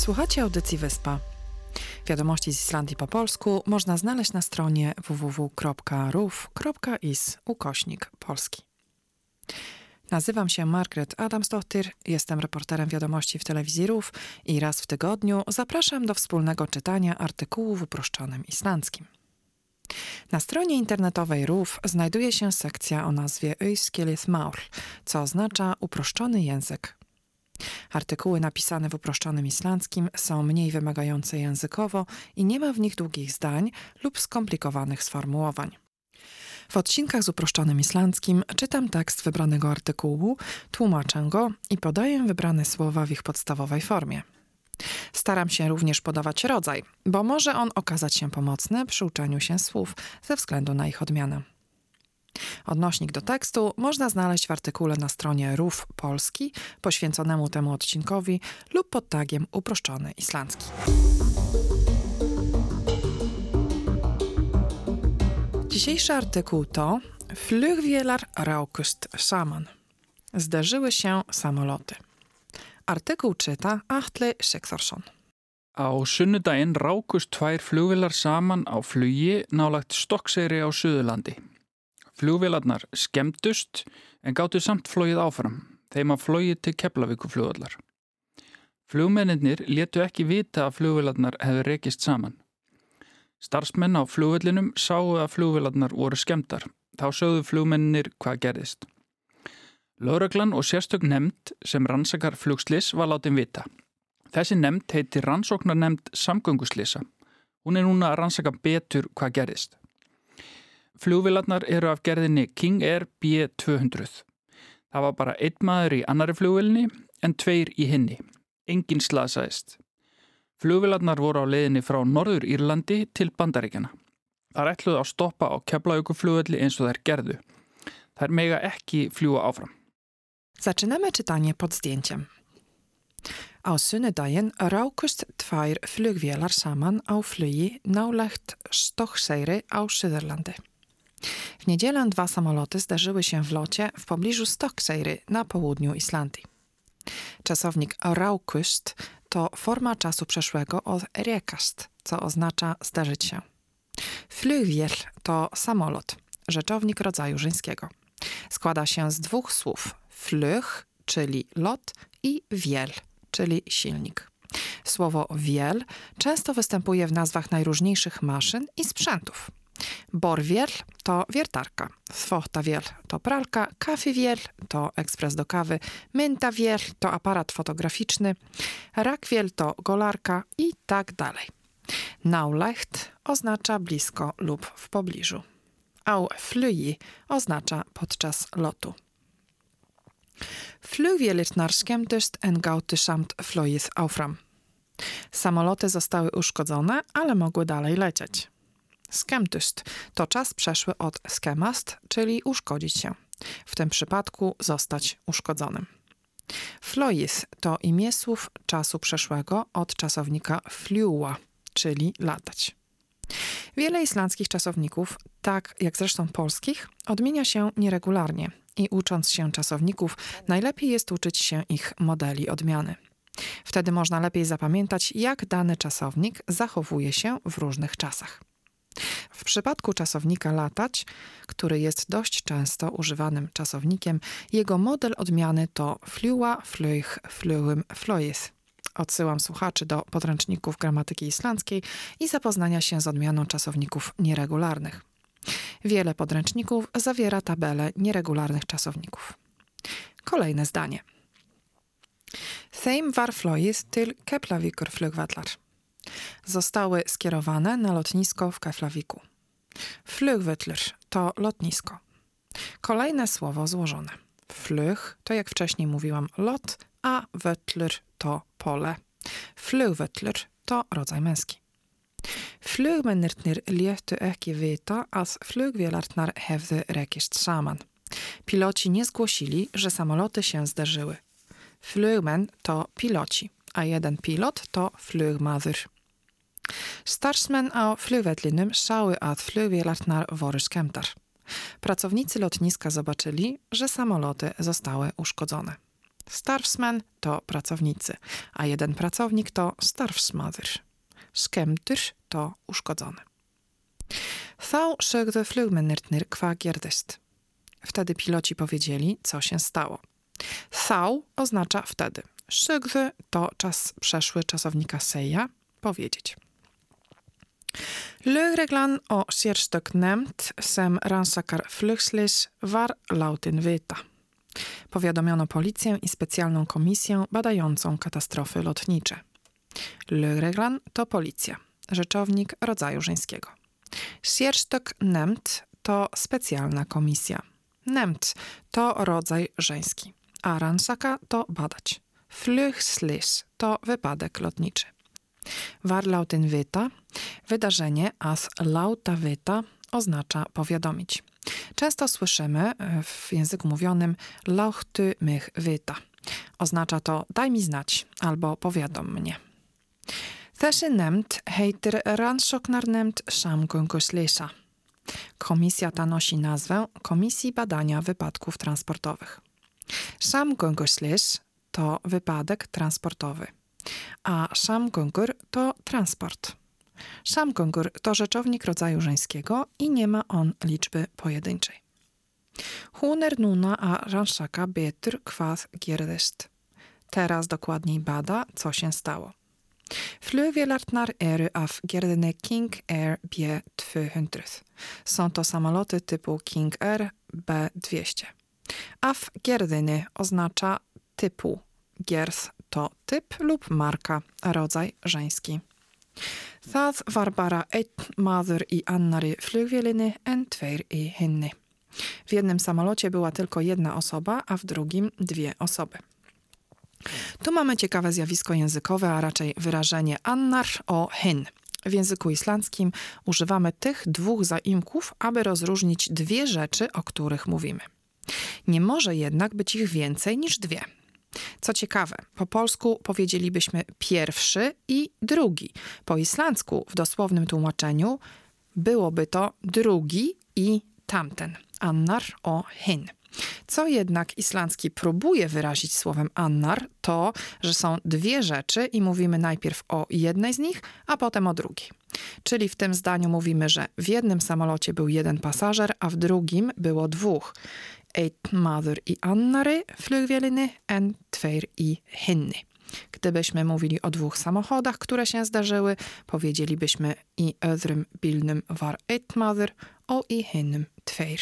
Słuchacie audycji Wyspa. Wiadomości z Islandii po polsku można znaleźć na stronie www.ruf.is ukośnik polski. Nazywam się Margaret Adamsdottir, jestem reporterem wiadomości w telewizji RUF i raz w tygodniu zapraszam do wspólnego czytania artykułu w uproszczonym islandzkim. Na stronie internetowej RUF znajduje się sekcja o nazwie Öyskilith Maul, co oznacza uproszczony język. Artykuły napisane w uproszczonym islandzkim są mniej wymagające językowo i nie ma w nich długich zdań lub skomplikowanych sformułowań. W odcinkach z uproszczonym islandzkim czytam tekst wybranego artykułu, tłumaczę go i podaję wybrane słowa w ich podstawowej formie. Staram się również podawać rodzaj, bo może on okazać się pomocny przy uczeniu się słów ze względu na ich odmianę. Odnośnik do tekstu można znaleźć w artykule na stronie RUF Polski poświęconemu temu odcinkowi lub pod tagiem uproszczony islandzki. Dzisiejszy artykuł to Flugwielar raukust saman. Zderzyły się samoloty. Artykuł czyta Atle Sektorsson. Á sunnudaginn rákust tvær flugvilar saman á flugi nálagt Stokkseyri á Suðurlandi. Flugvilarnar skemmtust en gáttu samt flóið áfram, þeim að flóið til Keflavíkuflugvallar. Flugmenninir letu ekki vita að flugvilarnar hefði rekist saman. Starfsmenn á flugvillinum sáu að flugvilarnar voru skemmtar. Þá sögðu flugmenninir hvað gerðist. Löraglan og sérstök nefnd sem rannsakar flugslis var látin vita. Þessi nefnd heiti rannsóknar nefnd samgönguslisa. Hún er núna að rannsaka betur hvað gerðist. Flugvilarnar eru af gerðinni King Air B200. Það var bara einn maður í annari flugvilni en tveir í hinni. Engin slasaðist. Flugvilarnar voru á leiðinni frá Norður Írlandi til Bandaríkjana. Það ætluði að stoppa á keflauguflugvilli eins og þær gerðu. Þær mega ekki fljúa áfram. Zaczynamy czytanie pod zdjęciem. Á sunnudaginn rákust tvær flugvélar saman á flugi nálægt Stokkseyri á Suðurlandi. W niedzielę dwa samoloty zdarzyły się w locie w pobliżu Stokkseyri na południu Islandii. Czasownik raukust to forma czasu przeszłego od rekast, co oznacza zdarzyć się. Flugwiel to samolot, rzeczownik rodzaju żeńskiego. Składa się z dwóch słów flug, czyli lot i wiel, czyli silnik. Słowo wiel często występuje w nazwach najróżniejszych maszyn i sprzętów. Borwiel to wiertarka, Swochtawiel to pralka, kafiwiel to ekspres do kawy, myntawiel to aparat fotograficzny, rakwiel to golarka i tak dalej. Naulecht oznacza blisko lub w pobliżu. Au flugi oznacza podczas lotu. Flugvélirnar skemmtust en gátu samt flogið áfram. Samoloty zostały uszkodzone, ale mogły dalej lecieć. Skemtust to czas przeszły od skemast, czyli uszkodzić się. W tym przypadku zostać uszkodzonym. Flois to imię słów czasu przeszłego od czasownika fliua, czyli latać. Wiele islandzkich czasowników, tak jak zresztą polskich, odmienia się nieregularnie i ucząc się czasowników, najlepiej jest uczyć się ich modeli odmiany. Wtedy można lepiej zapamiętać, jak dany czasownik zachowuje się w różnych czasach. W przypadku czasownika latać, który jest dość często używanym czasownikiem, jego model odmiany to fliua, fluich, fluim, flois. Odsyłam słuchaczy do podręczników gramatyki islandzkiej i zapoznania się z odmianą czasowników nieregularnych. Wiele podręczników zawiera tabelę nieregularnych czasowników. Kolejne zdanie. Theim var flois til Keflavíkur flugvallar zostały skierowane na lotnisko w Keflawiku. Flugvöllur to lotnisko. Kolejne słowo złożone. Flug to jak wcześniej mówiłam lot, a völlur to pole. Flugvöllur to rodzaj męski. Flugmennirnir léttu ekki vita að flugvélarnar hefðu rekist saman. Piloci nie zgłosili, że samoloty się zderzyły. Flugmen to piloci, a jeden pilot to flugmaður. Starfsmenn á flugvellinum sáu að flugvélarnar voru skemmtar. Pracownicy lotniska zobaczyli, że samoloty zostały uszkodzone. Starfsmen to pracownicy, a jeden pracownik to starfsmother. Skemtyr to uszkodzony. Þá sögðu flugmennirnir kwa gerdest. Wtedy piloci powiedzieli, co się stało. Thał oznacza wtedy. Sögwy to czas przeszły czasownika seja, powiedzieć. Lögreglan o sérstök nemt sem ransakar flugslis var lautin vita. Powiadomiono policję i specjalną komisję badającą katastrofy lotnicze. Lögreglan to policja, rzeczownik rodzaju żeńskiego. Sérstök nemt to specjalna komisja. Nemt to rodzaj żeński, a ransaka to badać. Flugslis to wypadek lotniczy. Warlautin vita, wydarzenie as lauta vita oznacza powiadomić. Często słyszymy e, w języku mówionym lauchty mych vita. Oznacza to daj mi znać albo powiadom mnie. Þessi nemt heitir rannsóknarnemnd samgönguslisa. Komisja ta nosi nazwę Komisji Badania Wypadków Transportowych. Samgönguslys to wypadek transportowy a samgöngur to transport. Samgöngur to rzeczownik rodzaju żeńskiego i nie ma on liczby pojedynczej. Huner nuna a ranszaka betur kwas gierdest. Teraz dokładniej bada, co się stało. Flygvélartnar eru af gerdyny King Air B200. Są to samoloty typu King Air B200. Af gerdyny oznacza typu. Gers to typ lub marka, rodzaj żeński. Það var bara einn maður i annari flugvélinni en tveir i hinni. W jednym samolocie była tylko jedna osoba, a w drugim dwie osoby. Tu mamy ciekawe zjawisko językowe, a raczej wyrażenie annar o hin. W języku islandzkim używamy tych dwóch zaimków, aby rozróżnić dwie rzeczy, o których mówimy. Nie może jednak być ich więcej niż dwie. Co ciekawe, po polsku powiedzielibyśmy pierwszy i drugi. Po islandzku w dosłownym tłumaczeniu byłoby to drugi i tamten. Annar o hin. Co jednak islandzki próbuje wyrazić słowem annar, to, że są dwie rzeczy i mówimy najpierw o jednej z nich, a potem o drugiej. Czyli w tym zdaniu mówimy, że w jednym samolocie był jeden pasażer, a w drugim było dwóch. Einn maður i annary flygvélinni en tveir i hinni. Gdybyśmy mówili o dwóch samochodach, które się zdarzyły, powiedzielibyśmy i öðrum bílnum var einn maður o i hinnym tveir.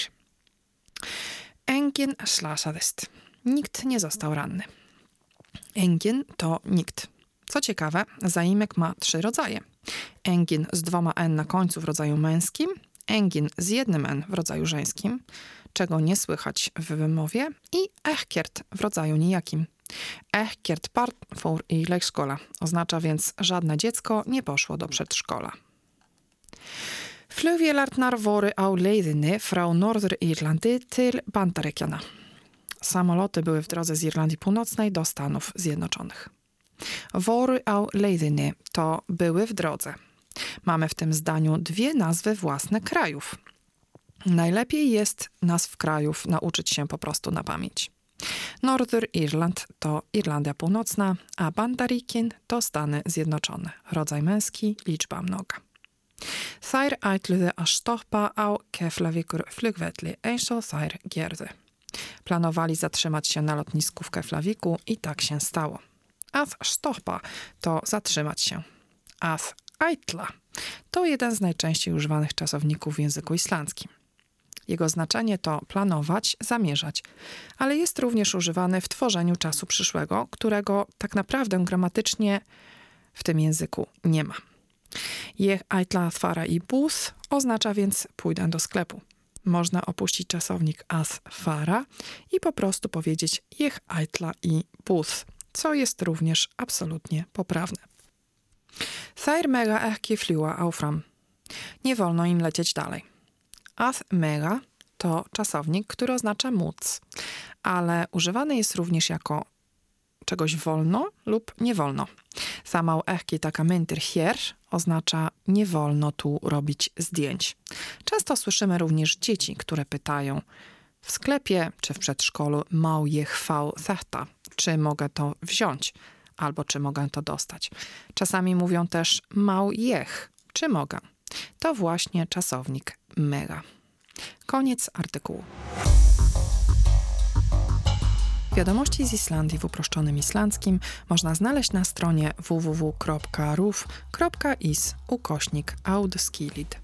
Engin slasadist. Nikt nie został ranny. Engin to nikt. Co ciekawe, zaimek ma trzy rodzaje. Engin z dwoma n na końcu w rodzaju męskim, engin z jednym n w rodzaju żeńskim, czego nie słychać w wymowie, i echkiert w rodzaju nijakim. Echkiert part for i lekskola oznacza więc żadne dziecko nie poszło do przedszkola. Flugvélarnar voru á leiðinni frá Norður-Írlandi til Bandaríkjana. Samoloty były w drodze z Irlandii Północnej do Stanów Zjednoczonych. Voru á leiðinni to były w drodze. Mamy w tym zdaniu dwie nazwy własne krajów. Najlepiej jest nazw krajów nauczyć się po prostu na pamięć. Northern Irland to Irlandia Północna, a Bandarikin to Stany Zjednoczone. Rodzaj męski, liczba mnoga. Þær ætluðu að stoppa á Keflavíkur flugvelli eins og. Planowali zatrzymać się na lotnisku w Keflawiku i tak się stało. Að stoppa to zatrzymać się. Að ætla to jeden z najczęściej używanych czasowników w języku islandzkim. Jego znaczenie to planować, zamierzać, ale jest również używany w tworzeniu czasu przyszłego, którego tak naprawdę gramatycznie w tym języku nie ma. Jech eitla fara i bus oznacza więc pójdę do sklepu. Można opuścić czasownik as fara i po prostu powiedzieć jech eitla i bus, co jest również absolutnie poprawne. Thair mega ekki fliła aufram. Nie wolno im lecieć dalej. As mega to czasownik, który oznacza móc, ale używany jest również jako czegoś wolno lub nie wolno. Samał ehki taka mentir hier oznacza nie wolno tu robić zdjęć. Często słyszymy również dzieci, które pytają w sklepie czy w przedszkolu mał je chwał theta, czy mogę to wziąć, albo czy mogę to dostać. Czasami mówią też mał jech, czy mogę. To właśnie czasownik mega. Koniec artykułu. Wiadomości z Islandii w uproszczonym islandzkim można znaleźć na stronie www.ruf.is ukośnik audskilid.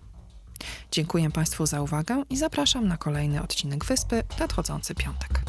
Dziękuję Państwu za uwagę i zapraszam na kolejny odcinek Wyspy nadchodzący piątek.